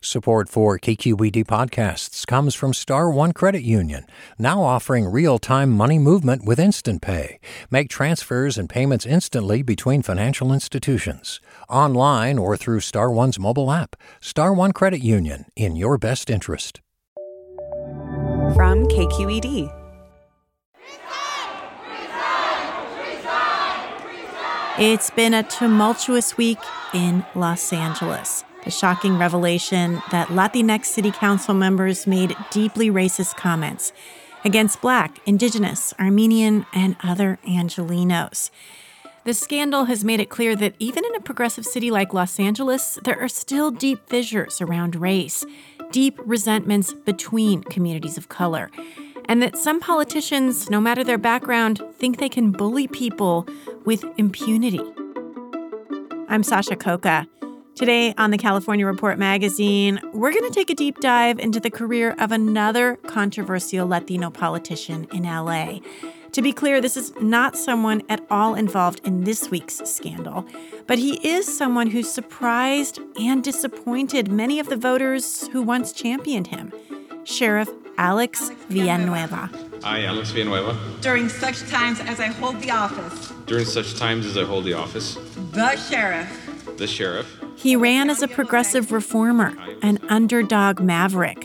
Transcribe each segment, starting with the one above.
Support for KQED podcasts comes from Star One Credit Union, now offering real-time money movement with Instant Pay. Make transfers and payments instantly between financial institutions, online or through Star One's mobile app. Star One Credit Union, in your best interest. From KQED. It's been a tumultuous week in Los Angeles the shocking revelation that Latinx city council members made deeply racist comments against Black, Indigenous, Armenian, and other Angelenos. The scandal has made it clear that even in a progressive city like Los Angeles, there are still deep fissures around race, deep resentments between communities of color, and that some politicians, no matter their background, think they can bully people with impunity. I'm Sasha Khokha. Today on the California Report magazine, we're going to take a deep dive into the career of another controversial Latino politician in LA. To be clear, this is not someone at all involved in this week's scandal, but he is someone who surprised and disappointed many of the voters who once championed him Sheriff Alex Villanueva. I, Alex Villanueva. During such times as I hold the office. During such times as I hold the office. The sheriff. The sheriff he ran as a progressive reformer, an underdog maverick.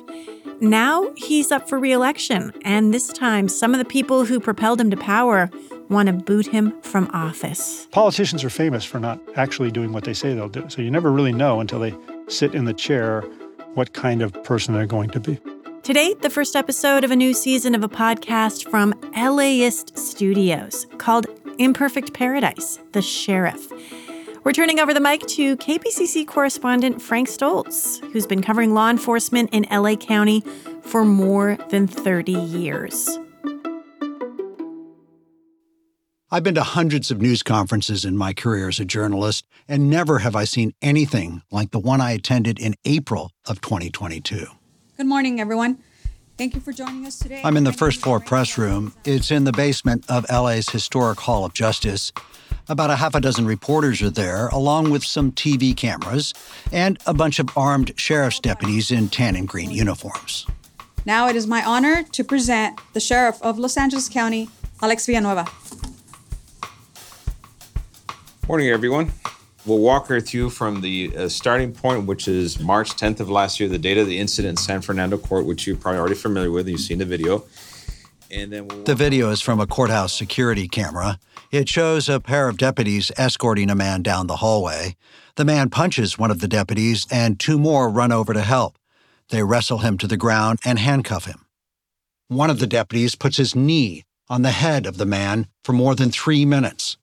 Now he's up for reelection, and this time some of the people who propelled him to power want to boot him from office. Politicians are famous for not actually doing what they say they'll do. So you never really know until they sit in the chair what kind of person they're going to be. Today, the first episode of a new season of a podcast from LAist Studios called Imperfect Paradise The Sheriff. We're turning over the mic to KPCC correspondent Frank Stoltze, who's been covering law enforcement in LA County for more than 30 years. I've been to hundreds of news conferences in my career as a journalist, and never have I seen anything like the one I attended in April of 2022. Good morning, everyone. Thank you for joining us today. I'm in the first floor press room. It's in the basement of LA's historic Hall of Justice. About a half a dozen reporters are there, along with some TV cameras and a bunch of armed sheriff's deputies in tan and green uniforms. Now it is my honor to present the Sheriff of Los Angeles County, Alex Villanueva. Morning, everyone. We'll walk her through from the uh, starting point, which is March 10th of last year, the date of the incident in San Fernando Court, which you're probably already familiar with. You've seen the video. And then we'll the video is from a courthouse security camera. It shows a pair of deputies escorting a man down the hallway. The man punches one of the deputies, and two more run over to help. They wrestle him to the ground and handcuff him. One of the deputies puts his knee on the head of the man for more than three minutes.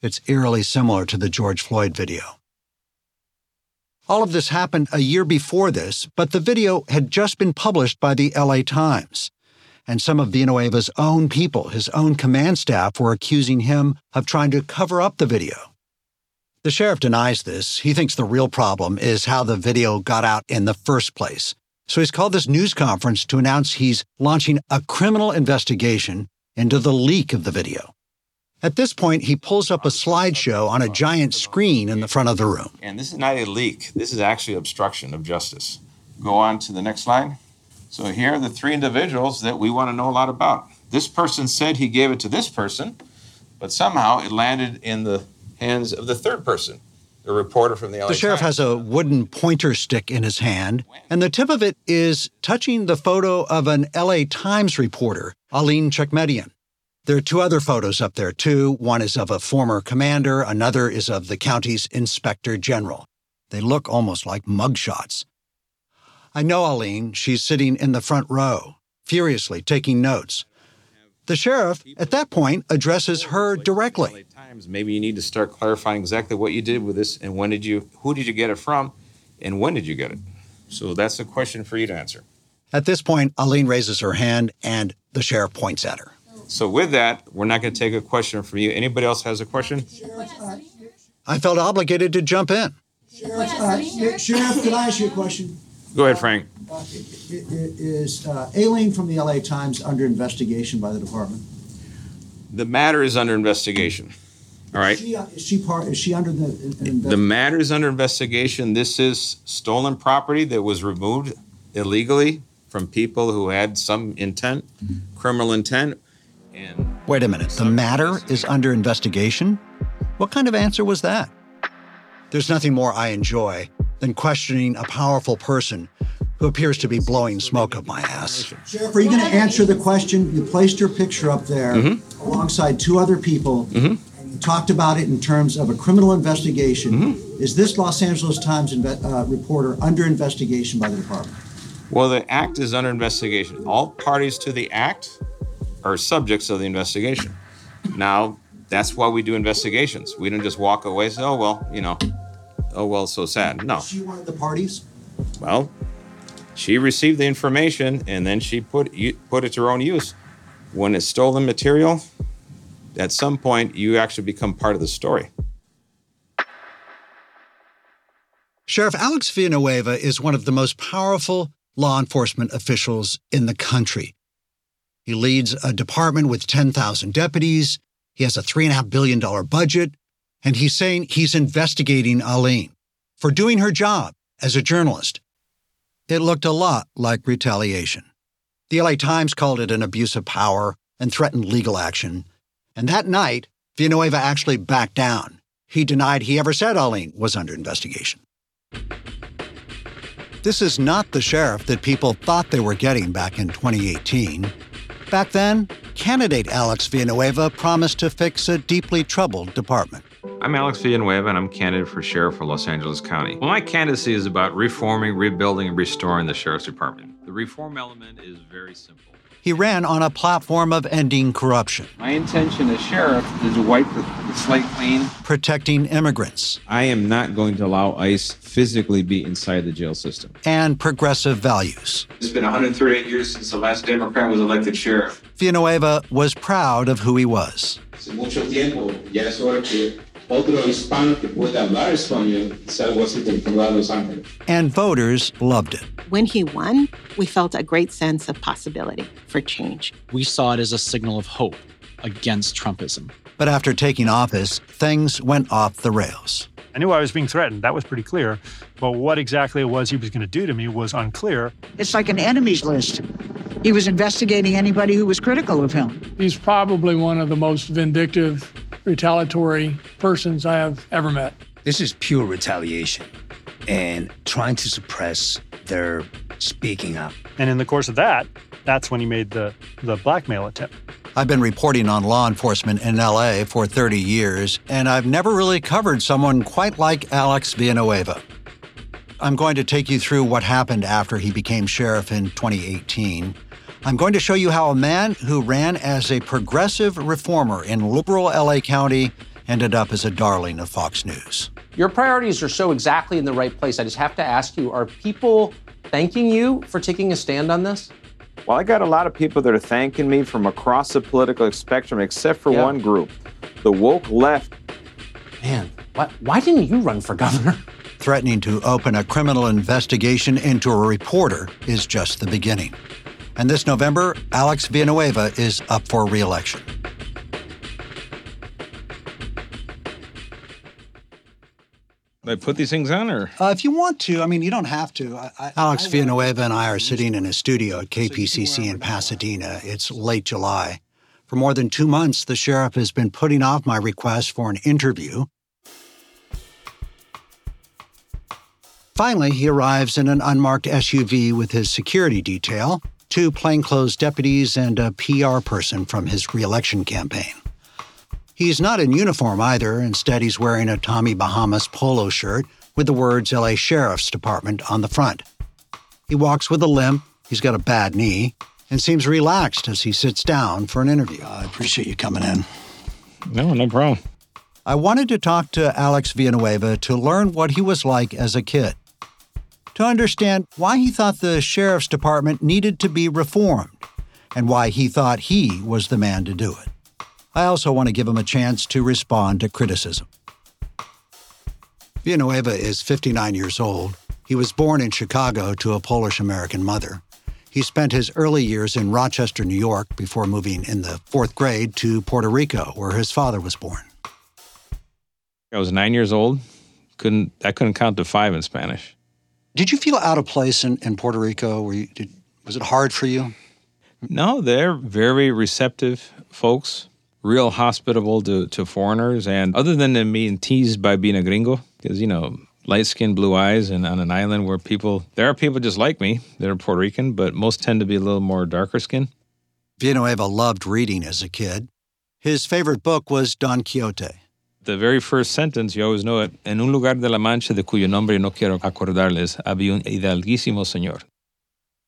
It's eerily similar to the George Floyd video. All of this happened a year before this, but the video had just been published by the LA Times and some of Villanueva's own people, his own command staff, were accusing him of trying to cover up the video. The sheriff denies this. He thinks the real problem is how the video got out in the first place. So he's called this news conference to announce he's launching a criminal investigation into the leak of the video. At this point, he pulls up a slideshow on a giant screen in the front of the room. And this is not a leak, this is actually obstruction of justice. Go on to the next slide. So here are the three individuals that we want to know a lot about. This person said he gave it to this person, but somehow it landed in the hands of the third person, the reporter from the LA The sheriff Times. has a wooden pointer stick in his hand, and the tip of it is touching the photo of an LA Times reporter, Alene Tchekmedyian. There are two other photos up there, too. One is of a former commander, another is of the county's inspector general. They look almost like mugshots. I know Alene. She's sitting in the front row, furiously taking notes. The sheriff, at that point, addresses her directly. Maybe you need to start clarifying exactly what you did with this and when did you, who did you get it from, and when did you get it? So that's a question for you to answer. At this point, Alene raises her hand and the sheriff points at her. So with that, we're not going to take a question from you. Anybody else has a question? I felt obligated to jump in. Sheriff, uh, Sheriff, can I ask you a question? Go ahead, Frank. Uh, Is uh, Alene from the LA Times under investigation by the department? The matter is under investigation. All right. Is she, uh, is she part, is she under the? in- The matter is under investigation. This is stolen property that was removed illegally from people who had some intent, criminal intent. And Wait a minute. The matter is under investigation? What kind of answer was that? There's nothing more I enjoy than questioning a powerful person who appears to be blowing smoke up my ass. Sheriff, are you going to answer the question? You placed your picture up there Mm-hmm. alongside two other people. And you talked about it in terms of a criminal investigation. Mm-hmm. Is this Los Angeles Times inve- uh, reporter under investigation by the department? well, the act is under investigation. All parties to the act are subjects of the investigation. Now, that's why we do investigations. We don't just walk away and say, oh, well, you know, oh, well, so sad. No. She wanted the parties? Well, she received the information and then she put put it to her own use. When it's stolen material, at some point you actually become part of the story. Sheriff Alex Villanueva is one of the most powerful law enforcement officials in the country. He leads a department with 10,000 deputies. He has a $3.5 billion budget. And he's saying he's investigating Alene for doing her job as a journalist. It looked a lot like retaliation. The LA Times called it an abuse of power and threatened legal action. And that night, Villanueva actually backed down. He denied he ever said Alene was under investigation. This is not the sheriff that people thought they were getting back in 2018. Back then, candidate Alex Villanueva promised to fix a deeply troubled department. I'm Alex Villanueva, and I'm candidate for sheriff for Los Angeles County. Well, my candidacy is about reforming, rebuilding, and restoring the sheriff's department. The reform element is very simple. He ran on a platform of ending corruption, My intention as sheriff is to wipe the, the slate clean. protecting immigrants, I am not going to allow ICE physically be inside the jail system. and progressive values. It's been 138 years since the last Democrat was elected sheriff. Villanueva was proud of who he was. Hace mucho tiempo ya es hora que otro hispano que pueda hablar español sea algo así como Los Ángeles. And voters loved it. When he won, we felt a great sense of possibility for change. We saw it as a signal of hope against Trumpism. But after taking office, things went off the rails. I knew I was being threatened. That was pretty clear. But what exactly it was he was going to do to me was unclear. It's like an enemies list. He was investigating anybody who was critical of him. He's probably one of the most vindictive, retaliatory persons I have ever met. This is pure retaliation and trying to suppress their speaking up. And in the course of that, that's when he made the, the blackmail attempt. I've been reporting on law enforcement in LA for 30 years, and I've never really covered someone quite like Alex Villanueva. I'm going to take you through what happened after he became sheriff in 2018. I'm going to show you how a man who ran as a progressive reformer in liberal LA County ended up as a darling of Fox News. Your priorities are so exactly in the right place. I just have to ask you are people thanking you for taking a stand on this? Well, I got a lot of people that are thanking me from across the political spectrum, except for Yeah. one group the woke left. Man, why, why didn't you run for governor? Threatening to open a criminal investigation into a reporter is just the beginning. And this November, Alex Villanueva is up for re election. I put these things on, or Uh, if you want to, I mean, you don't have to. I, I, Alex Villanueva and I are sitting in a studio at KPCC in Pasadena. It's late July. For more than two months, the sheriff has been putting off my request for an interview. Finally, he arrives in an unmarked SUV with his security detail, two plainclothes deputies, and a PR person from his reelection campaign. He's not in uniform either. Instead, he's wearing a Tommy Bahamas polo shirt with the words LA Sheriff's Department on the front. He walks with a limp, he's got a bad knee, and seems relaxed as he sits down for an interview. I appreciate you coming in. no, no problem. I wanted to talk to Alex Villanueva to learn what he was like as a kid, to understand why he thought the sheriff's department needed to be reformed, and why he thought he was the man to do it. I also want to give him a chance to respond to criticism. Villanueva is 59 years old. He was born in Chicago to a Polish American mother. He spent his early years in Rochester, New York, before moving in the fourth grade to Puerto Rico, where his father was born. I was nine years old. Couldn't I couldn't count to five in Spanish. Did you feel out of place in, in Puerto Rico? Were you, did, was it hard for you? No, they're very receptive folks, real hospitable to, to foreigners. And other than them being teased by being a gringo, because, you know, light skin, blue eyes, and on an island where people, there are people just like me that are Puerto Rican, but most tend to be a little more darker skin. Villanueva loved reading as a kid. His favorite book was Don Quixote. The very first sentence, you always know it. En un lugar de la Mancha de cuyo nombre no quiero acordarles, había un hidalguísimo señor.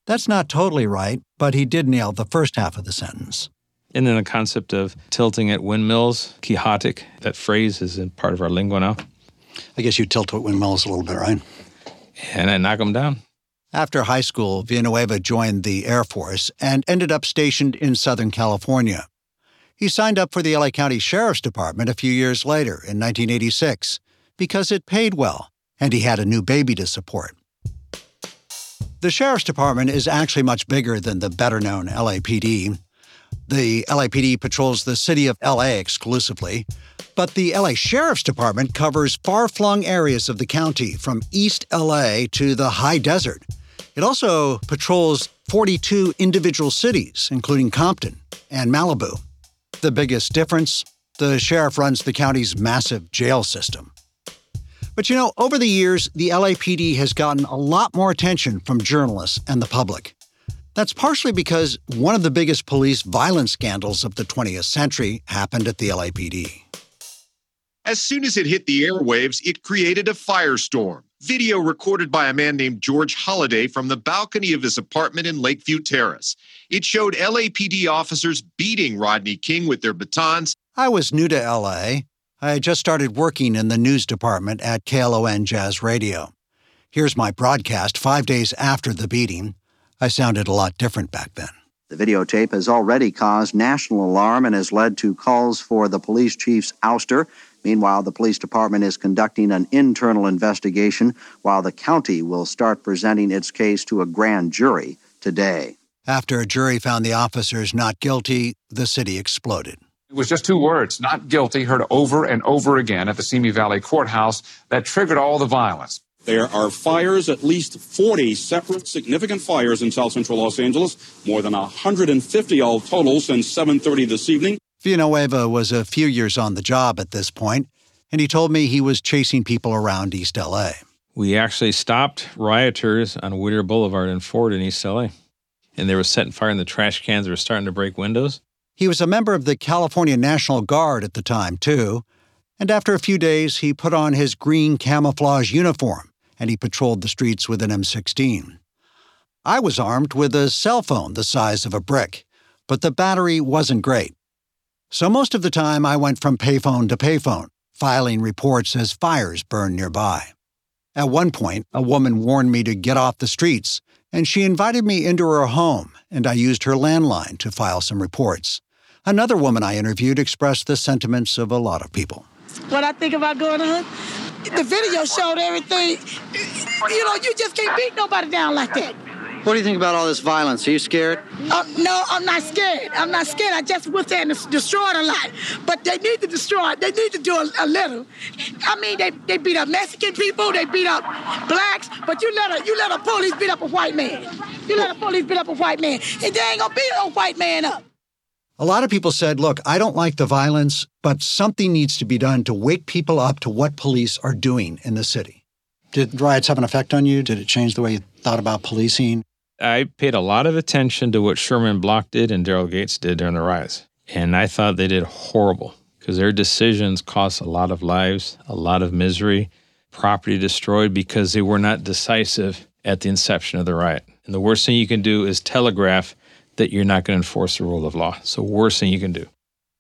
That's not totally right, but he did nail the first half of the sentence. And then the concept of tilting at windmills, quixotic, that phrase is in part of our lingo now. I guess you tilt at windmills a little bit, right? And I knock them down. After high school, Villanueva joined the Air Force and ended up stationed in Southern California. He signed up for the LA County Sheriff's Department a few years later, in 1986, because it paid well and he had a new baby to support. The Sheriff's Department is actually much bigger than the better known LAPD. The LAPD patrols the city of LA exclusively, but the LA Sheriff's Department covers far flung areas of the county from East LA to the high desert. It also patrols 42 individual cities, including Compton and Malibu. The biggest difference the sheriff runs the county's massive jail system. But you know, over the years, the LAPD has gotten a lot more attention from journalists and the public. That's partially because one of the biggest police violence scandals of the 20th century happened at the LAPD. As soon as it hit the airwaves, it created a firestorm. Video recorded by a man named George Holliday from the balcony of his apartment in Lakeview Terrace. It showed LAPD officers beating Rodney King with their batons. I was new to LA. I had just started working in the news department at KLON Jazz Radio. Here's my broadcast five days after the beating. I sounded a lot different back then. The videotape has already caused national alarm and has led to calls for the police chief's ouster. Meanwhile, the police department is conducting an internal investigation while the county will start presenting its case to a grand jury today. After a jury found the officers not guilty, the city exploded. It was just two words, not guilty, heard over and over again at the Simi Valley Courthouse that triggered all the violence. There are fires, at least 40 separate significant fires in south central Los Angeles, more than 150 all total since 7:30 this evening. Villanueva was a few years on the job at this point, and he told me he was chasing people around East LA. We actually stopped rioters on Whittier Boulevard in Ford in East LA, and they were setting fire in the trash cans. They were starting to break windows. He was a member of the California National Guard at the time, too, and after a few days, he put on his green camouflage uniform and he patrolled the streets with an M16. I was armed with a cell phone the size of a brick, but the battery wasn't great. So most of the time, I went from payphone to payphone, filing reports as fires burned nearby. At one point, a woman warned me to get off the streets, and she invited me into her home, and I used her landline to file some reports. Another woman I interviewed expressed the sentiments of a lot of people. What I think about going on, the video showed everything. You know, you just can't beat nobody down like that. What do you think about all this violence? Are you scared? Uh, no, I'm not scared. I'm not scared. I just wish they had destroyed a lot. But they need to destroy it. They need to do a, a, little. I mean, they, they beat up Mexican people. They beat up blacks. But you let a you let a police beat up a white man. You let a police beat up a white man, and they ain't gonna beat no white man up. A lot of people said, look, I don't like the violence, but something needs to be done to wake people up to what police are doing in the city. Did riots have an effect on you? Did it change the way you thought about policing? I paid a lot of attention to what Sherman Block did and Daryl Gates did during the riots. And I thought they did horrible because their decisions cost a lot of lives, a lot of misery, property destroyed because they were not decisive at the inception of the riot. And the worst thing you can do is telegraph that you're not going to enforce the rule of law. So, worst thing you can do.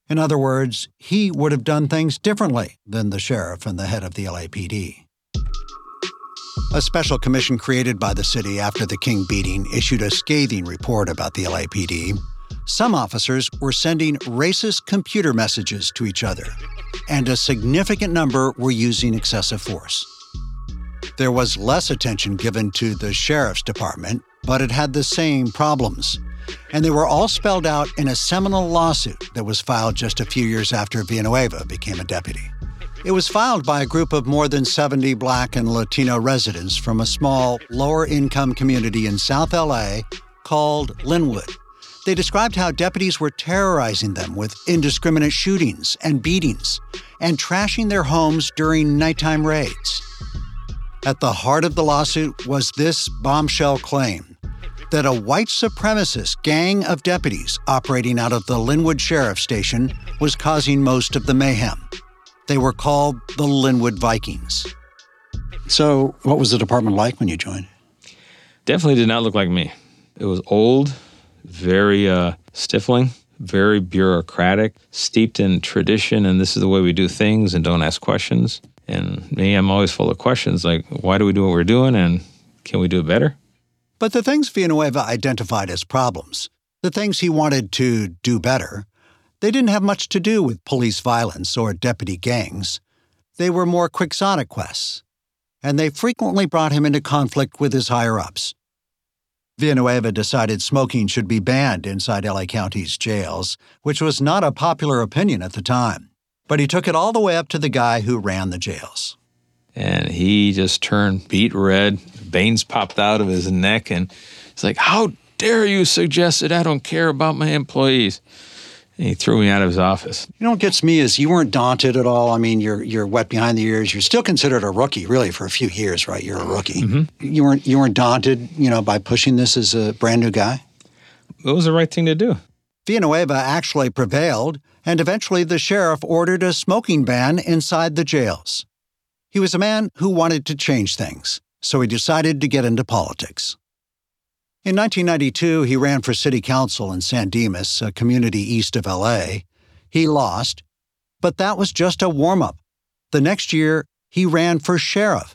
In other words, he would have done things differently than the sheriff and the head of the LAPD. A special commission created by the city after the King beating issued a scathing report about the LAPD. Some officers were sending racist computer messages to each other, and a significant number were using excessive force. There was less attention given to the sheriff's department, but it had the same problems. And they were all spelled out in a seminal lawsuit that was filed just a few years after Villanueva became a deputy. It was filed by a group of more than 70 Black and Latino residents from a small, lower income community in South LA called Lynwood. They described how deputies were terrorizing them with indiscriminate shootings and beatings and trashing their homes during nighttime raids. At the heart of the lawsuit was this bombshell claim that a white supremacist gang of deputies operating out of the Lynwood Sheriff Station was causing most of the mayhem. They were called the Lynwood Vikings. So, what was the department like when you joined? Definitely did not look like me. It was old, very uh, stifling, very bureaucratic, steeped in tradition, and this is the way we do things and don't ask questions. And me, I'm always full of questions like, why do we do what we're doing and can we do it better? But the things Villanueva identified as problems, the things he wanted to do better, they didn't have much to do with police violence or deputy gangs. They were more quixotic quests, and they frequently brought him into conflict with his higher ups. Villanueva decided smoking should be banned inside LA County's jails, which was not a popular opinion at the time but he took it all the way up to the guy who ran the jails. And he just turned beet red, veins popped out of his neck, and he's like, How dare you suggest that I don't care about my employees? He threw me out of his office. You know what gets me is you weren't daunted at all. I mean, you're you're wet behind the ears. You're still considered a rookie, really, for a few years, right? You're a rookie. Mm-hmm. You weren't you weren't daunted, you know, by pushing this as a brand new guy. It was the right thing to do. Villanueva actually prevailed and eventually the sheriff ordered a smoking ban inside the jails. He was a man who wanted to change things, so he decided to get into politics. In 1992, he ran for city council in San Dimas, a community east of LA. He lost, but that was just a warm up. The next year, he ran for sheriff.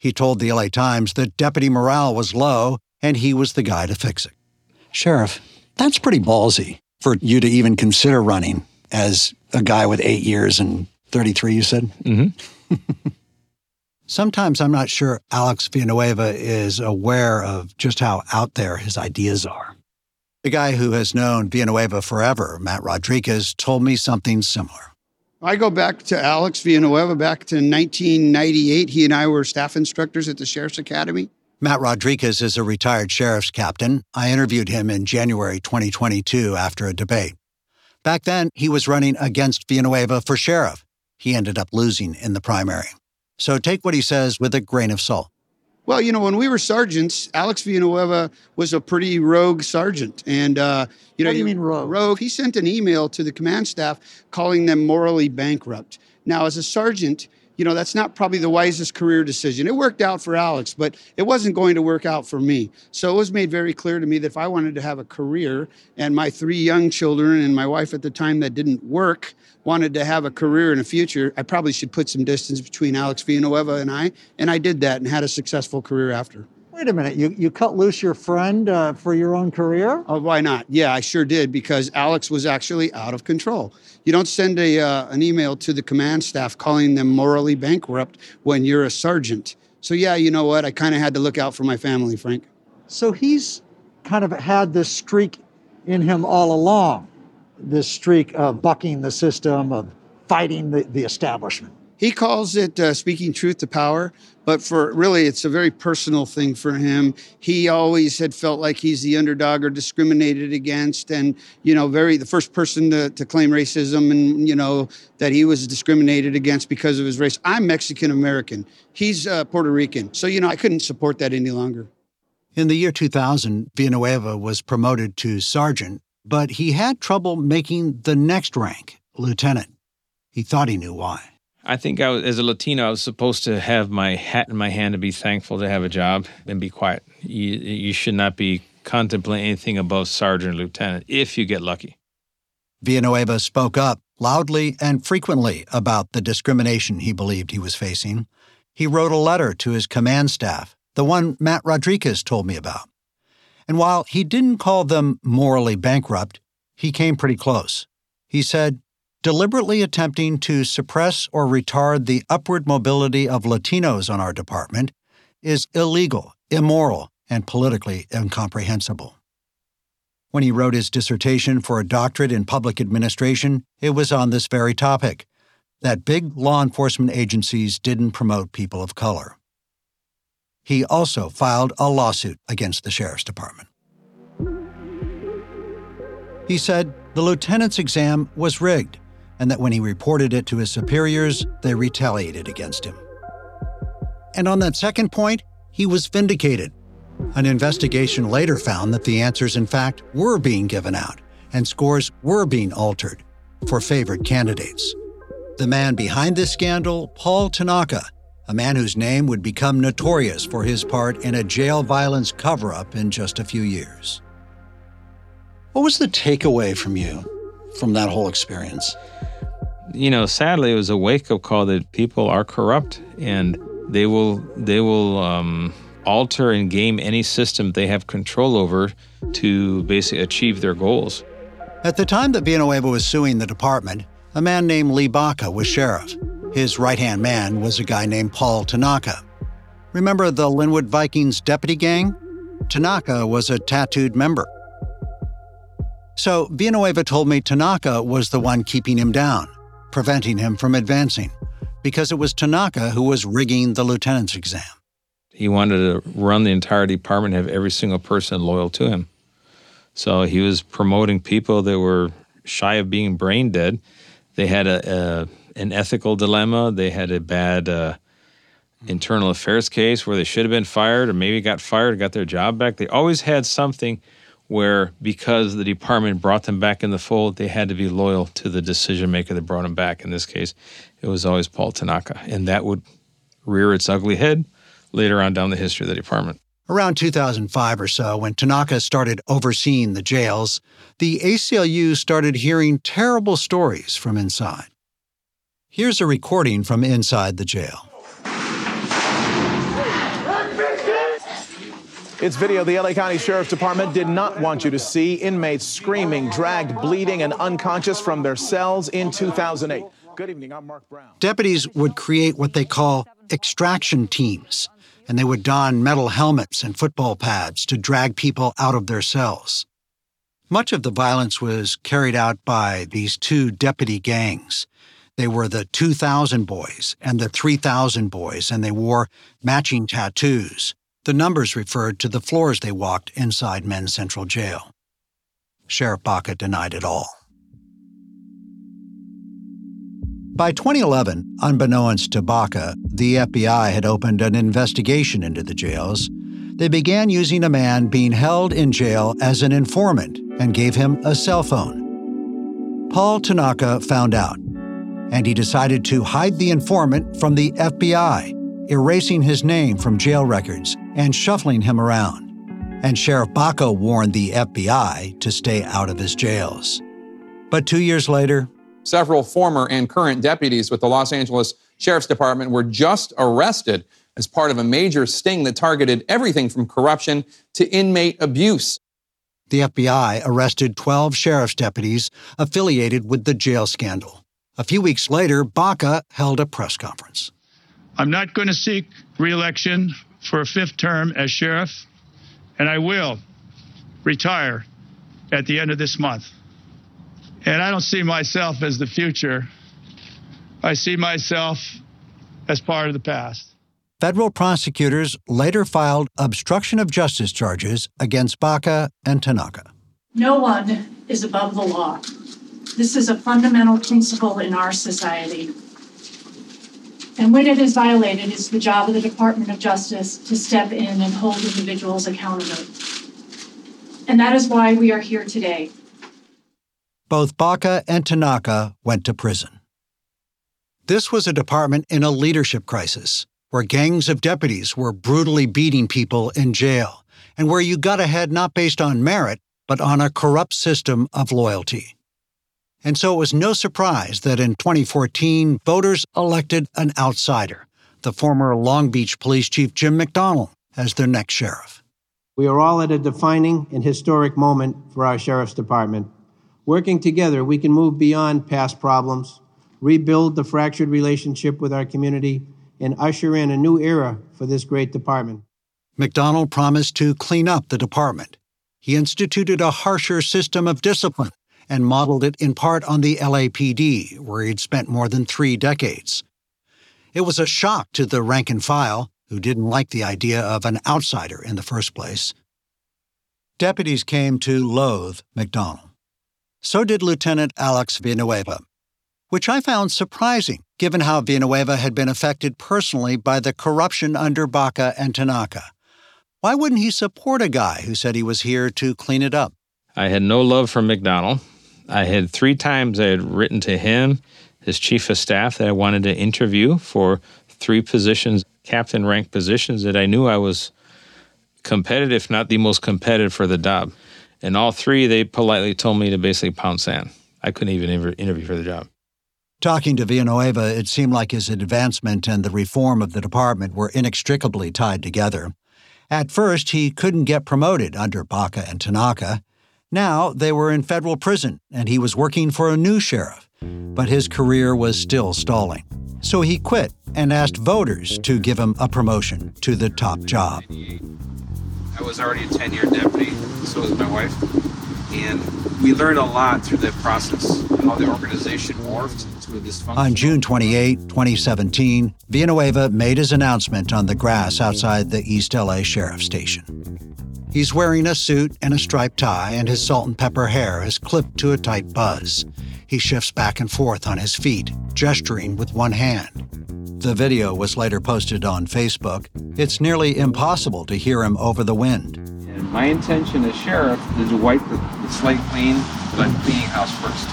He told the LA Times that deputy morale was low and he was the guy to fix it. Sheriff, that's pretty ballsy for you to even consider running as a guy with eight years and 33, you said? Mm-hmm. Sometimes I'm not sure Alex Villanueva is aware of just how out there his ideas are. The guy who has known Villanueva forever, Matt Rodriguez, told me something similar. I go back to Alex Villanueva back to 1998. He and I were staff instructors at the Sheriff's Academy. Matt Rodriguez is a retired sheriff's captain. I interviewed him in January 2022 after a debate. Back then, he was running against Villanueva for sheriff. He ended up losing in the primary. So take what he says with a grain of salt. Well, you know, when we were sergeants, Alex Villanueva was a pretty rogue sergeant. And, uh, you know, what do you mean rogue? Rogue. He sent an email to the command staff calling them morally bankrupt. Now, as a sergeant, you know, that's not probably the wisest career decision. It worked out for Alex, but it wasn't going to work out for me. So it was made very clear to me that if I wanted to have a career and my three young children and my wife at the time that didn't work wanted to have a career in the future, I probably should put some distance between Alex Villanueva and I. And I did that and had a successful career after. Wait a minute, you, you cut loose your friend uh, for your own career? Oh, why not? Yeah, I sure did because Alex was actually out of control. You don't send a, uh, an email to the command staff calling them morally bankrupt when you're a sergeant. So, yeah, you know what? I kind of had to look out for my family, Frank. So he's kind of had this streak in him all along this streak of bucking the system, of fighting the, the establishment. He calls it uh, speaking truth to power, but for really, it's a very personal thing for him. He always had felt like he's the underdog or discriminated against, and you know, very the first person to, to claim racism, and you know that he was discriminated against because of his race. I'm Mexican American. He's uh, Puerto Rican, so you know, I couldn't support that any longer. In the year 2000, Villanueva was promoted to sergeant, but he had trouble making the next rank, lieutenant. He thought he knew why. I think I was, as a Latino, I was supposed to have my hat in my hand to be thankful to have a job and be quiet. You, you should not be contemplating anything above sergeant lieutenant if you get lucky. Villanueva spoke up loudly and frequently about the discrimination he believed he was facing. He wrote a letter to his command staff, the one Matt Rodriguez told me about. And while he didn't call them morally bankrupt, he came pretty close. He said, deliberately attempting to suppress or retard the upward mobility of Latinos on our department is illegal, immoral, and politically incomprehensible. When he wrote his dissertation for a doctorate in public administration, it was on this very topic that big law enforcement agencies didn't promote people of color. He also filed a lawsuit against the Sheriff's Department. He said the lieutenant's exam was rigged and that when he reported it to his superiors, they retaliated against him. And on that second point, he was vindicated. An investigation later found that the answers, in fact, were being given out and scores were being altered for favored candidates. The man behind this scandal, Paul Tanaka, a man whose name would become notorious for his part in a jail violence cover up in just a few years. What was the takeaway from you from that whole experience? You know, sadly, it was a wake up call that people are corrupt and they will they will um, alter and game any system they have control over to basically achieve their goals. At the time that Villanueva was suing the department, a man named Lee Baca was sheriff. His right hand man was a guy named Paul Tanaka. Remember the Lynwood Vikings deputy gang? Tanaka was a tattooed member. So Villanueva told me Tanaka was the one keeping him down, preventing him from advancing, because it was Tanaka who was rigging the lieutenant's exam. He wanted to run the entire department, have every single person loyal to him. So he was promoting people that were shy of being brain dead. They had a, a an ethical dilemma. They had a bad uh, internal affairs case where they should have been fired, or maybe got fired, got their job back. They always had something where, because the department brought them back in the fold, they had to be loyal to the decision maker that brought them back. In this case, it was always Paul Tanaka, and that would rear its ugly head later on down the history of the department. Around 2005 or so, when Tanaka started overseeing the jails, the ACLU started hearing terrible stories from inside. Here's a recording from inside the jail. It's video the LA County Sheriff's Department did not want you to see. Inmates screaming, dragged, bleeding, and unconscious from their cells in 2008. Good evening, I'm Mark Brown. Deputies would create what they call extraction teams, and they would don metal helmets and football pads to drag people out of their cells. Much of the violence was carried out by these two deputy gangs. They were the 2,000 boys and the 3,000 boys, and they wore matching tattoos. The numbers referred to the floors they walked inside Men's Central Jail. Sheriff Baca denied it all. By 2011, unbeknownst to Baca, the FBI had opened an investigation into the jails. They began using a man being held in jail as an informant and gave him a cell phone. Paul Tanaka found out, and he decided to hide the informant from the FBI erasing his name from jail records and shuffling him around. And Sheriff Baca warned the FBI to stay out of his jails. But two years later, several former and current deputies with the Los Angeles Sheriff's Department were just arrested as part of a major sting that targeted everything from corruption to inmate abuse. The FBI arrested 12 sheriff's deputies affiliated with the jail scandal. A few weeks later, Baca held a press conference. I'm not going to seek reelection for a fifth term as sheriff, and I will retire at the end of this month. And I don't see myself as the future. I see myself as part of the past. Federal prosecutors later filed obstruction of justice charges against Baca and Tanaka. No one is above the law. This is a fundamental principle in our society. And when it is violated, it's the job of the Department of Justice to step in and hold individuals accountable. And that is why we are here today. Both Baca and Tanaka went to prison. This was a department in a leadership crisis, where gangs of deputies were brutally beating people in jail, and where you got ahead not based on merit, but on a corrupt system of loyalty. And so it was no surprise that in 2014, voters elected an outsider, the former Long Beach Police Chief Jim McDonnell, as their next sheriff. We are all at a defining and historic moment for our sheriff's department. Working together, we can move beyond past problems, rebuild the fractured relationship with our community, and usher in a new era for this great department. McDonnell promised to clean up the department. He instituted a harsher system of discipline and modeled it in part on the LAPD, where he'd spent more than three decades. It was a shock to the rank and file, who didn't like the idea of an outsider in the first place. Deputies came to loathe McDonnell. So did Lieutenant Alex Villanueva, which I found surprising given how Villanueva had been affected personally by the corruption under Baca and Tanaka. Why wouldn't he support a guy who said he was here to clean it up? I had no love for McDonnell. I had three times I had written to him, his chief of staff, that I wanted to interview for three positions, captain rank positions that I knew I was competitive, if not the most competitive for the job. And all three, they politely told me to basically pound sand. I couldn't even interview for the job. Talking to Villanueva, it seemed like his advancement and the reform of the department were inextricably tied together. At first, he couldn't get promoted under Baca and Tanaka. Now they were in federal prison, and he was working for a new sheriff. But his career was still stalling. So he quit and asked voters to give him a promotion to the top job. I was already a 10 year deputy, so was my wife. And we learned a lot through that process, how the organization morphed to a dysfunctional. On June 28, 2017, Villanueva made his announcement on the grass outside the East LA Sheriff Station. He's wearing a suit and a striped tie, and his salt and pepper hair is clipped to a tight buzz. He shifts back and forth on his feet, gesturing with one hand. The video was later posted on Facebook. It's nearly impossible to hear him over the wind. And my intention as sheriff is to wipe the, the slate clean, but cleaning house first.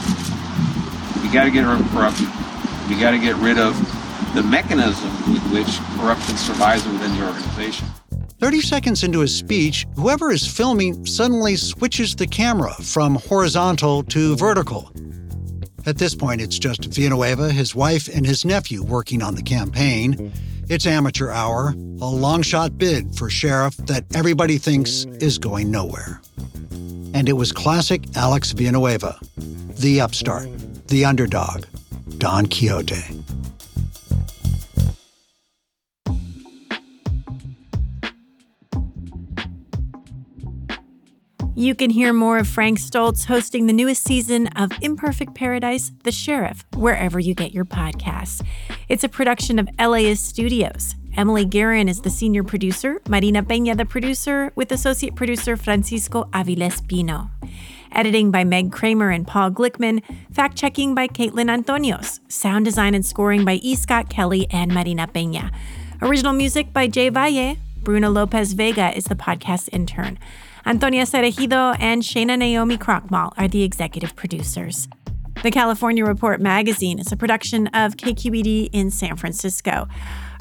We got to get rid of corruption. We got to get rid of the mechanism with which corruption survives within the organization. 30 seconds into his speech, whoever is filming suddenly switches the camera from horizontal to vertical. At this point, it's just Villanueva, his wife, and his nephew working on the campaign. It's amateur hour, a long shot bid for sheriff that everybody thinks is going nowhere. And it was classic Alex Villanueva, the upstart, the underdog, Don Quixote. You can hear more of Frank Stoltze hosting the newest season of Imperfect Paradise, The Sheriff, wherever you get your podcasts. It's a production of LAist Studios. Emily Guerin is the senior producer, Marina Peña the producer, with associate producer Francisco Aviles Pino. Editing by Meg Kramer and Paul Glickman, fact checking by Caitlin Antonios, sound design and scoring by E. Scott Kelly and Marina Peña. Original music by Jay Valle. Bruno Lopez Vega is the podcast intern. Antonia Cereijido and Shana Naomi Krochmal are the executive producers. The California Report magazine is a production of KQED in San Francisco.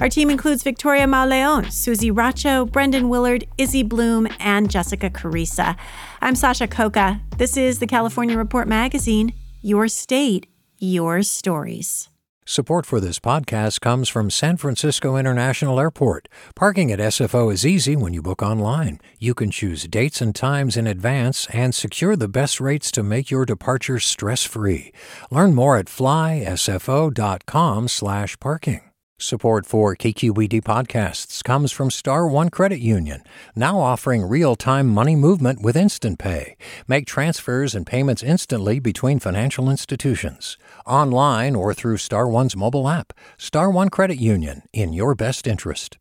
Our team includes Victoria Mauleon, Susie Racho, Brendan Willard, Izzy Bloom, and Jessica Kariisa. I'm Sasha Khokha. This is the California Report magazine, your state, your stories. Support for this podcast comes from San Francisco International Airport. Parking at SFO is easy when you book online. You can choose dates and times in advance and secure the best rates to make your departure stress-free. Learn more at flysfo.com/parking. Support for KQED podcasts comes from Star One Credit Union, now offering real-time money movement with Instant Pay. Make transfers and payments instantly between financial institutions, online or through Star One's mobile app. Star One Credit Union, in your best interest.